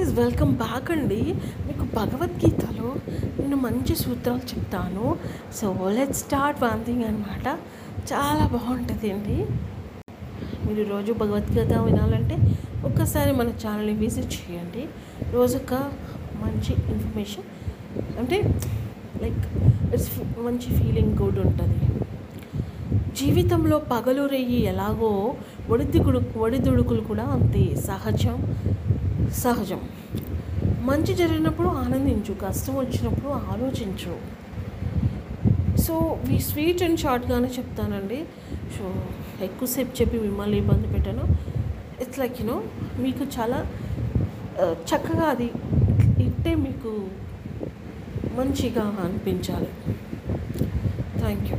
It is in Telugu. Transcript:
గైస్ వెల్కమ్ బ్యాక్ అండి. మీకు భగవద్గీతలో నేను మంచి సూత్రాలు చెప్తాను. So let start one thing అనమాట చాలా బాగుంటుంది అండి మీరు రోజు భగవద్గీత వినాలంటే ఒక్కసారి మన ఛానల్ని విజిట్ చేయండి. రోజు ఒక మంచి ఇన్ఫర్మేషన్ అంటే లైక్ ఇట్స్ మంచి ఫీలింగ్ గుడ్ ఉంటుంది. జీవితంలో పగలు రెయ్యి ఎలాగో ఒడిదుగుడు ఒడిదుడుకులు కూడా అంతే సహజం. సహజం. మంచి జరిగినప్పుడు ఆనందించు కష్టం వచ్చినప్పుడు ఆలోచించు. సో ఈ స్వీట్ అండ్ షార్ట్గానే చెప్తానండి. సో ఎక్కువసేపు చెప్పి మిమ్మల్ని ఇబ్బంది పెట్టాను. ఇట్స్ లైక్ యూనో మీకు చాలా చక్కగా అది ఇట్టే మీకు మంచిగా అనిపించాలి. Thank you